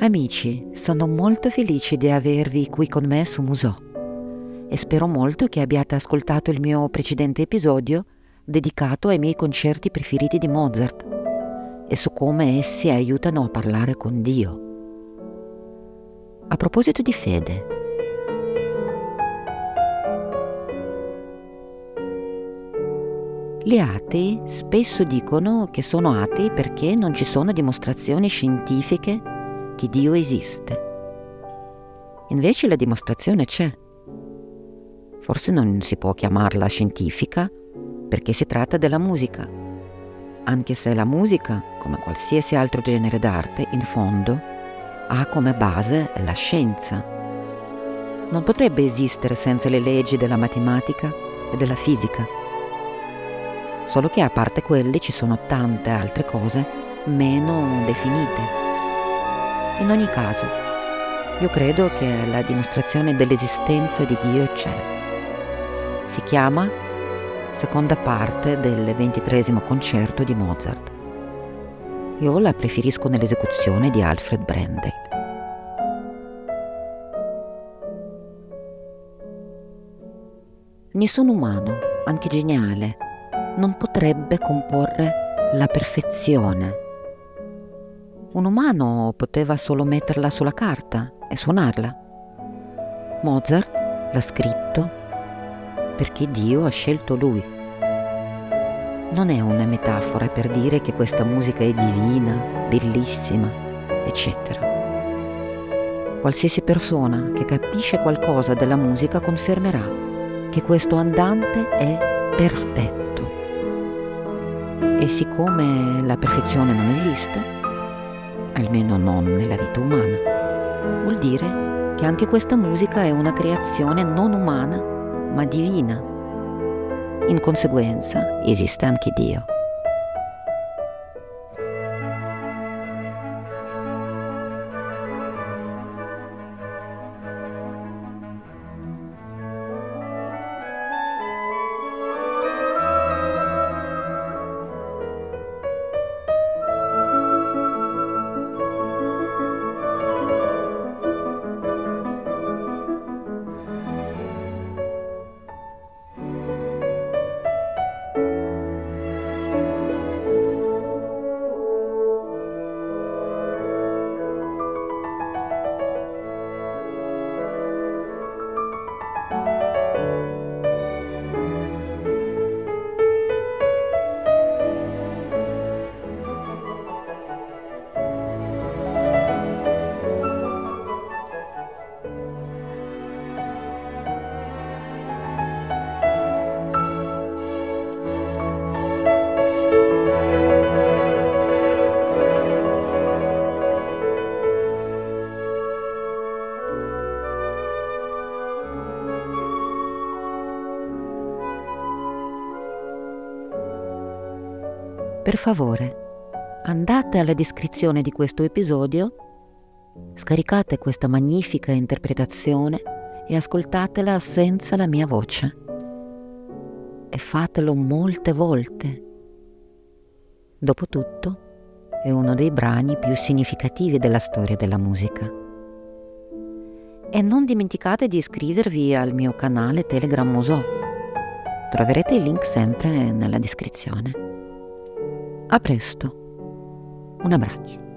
Amici, sono molto felice di avervi qui con me su Musò e spero molto che abbiate ascoltato il mio precedente episodio dedicato ai miei concerti preferiti di Mozart e su come essi aiutano a parlare con Dio. A proposito di fede, gli atei spesso dicono che sono atei perché non ci sono dimostrazioni scientifiche che Dio esiste. Invece la dimostrazione c'è. Forse non si può chiamarla scientifica perché si tratta della musica, anche se la musica, come qualsiasi altro genere d'arte, in fondo ha come base la scienza. Non potrebbe esistere senza le leggi della matematica e della fisica. Solo che a parte quelle ci sono tante altre cose meno definite. In ogni caso, io credo che la dimostrazione dell'esistenza di Dio c'è. Si chiama seconda parte del ventitresimo concerto di Mozart. Io la preferisco nell'esecuzione di Alfred Brendel. Nessun umano, anche geniale, non potrebbe comporre la perfezione. Un umano poteva solo metterla sulla carta e suonarla. Mozart l'ha scritto perché Dio ha scelto lui. Non è una metafora per dire che questa musica è divina, bellissima, eccetera. Qualsiasi persona che capisce qualcosa della musica confermerà che questo andante è perfetto. E siccome la perfezione non esiste, almeno non nella vita umana, vuol dire che anche questa musica è una creazione non umana ma divina. In conseguenza esiste anche Dio. Per favore andate alla descrizione di questo episodio, scaricate questa magnifica interpretazione e ascoltatela senza la mia voce. E fatelo molte volte. Dopotutto, è uno dei brani più significativi della storia della musica. E non dimenticate di iscrivervi al mio canale Telegram Musò. Troverete il link sempre nella descrizione. A presto. Un abbraccio.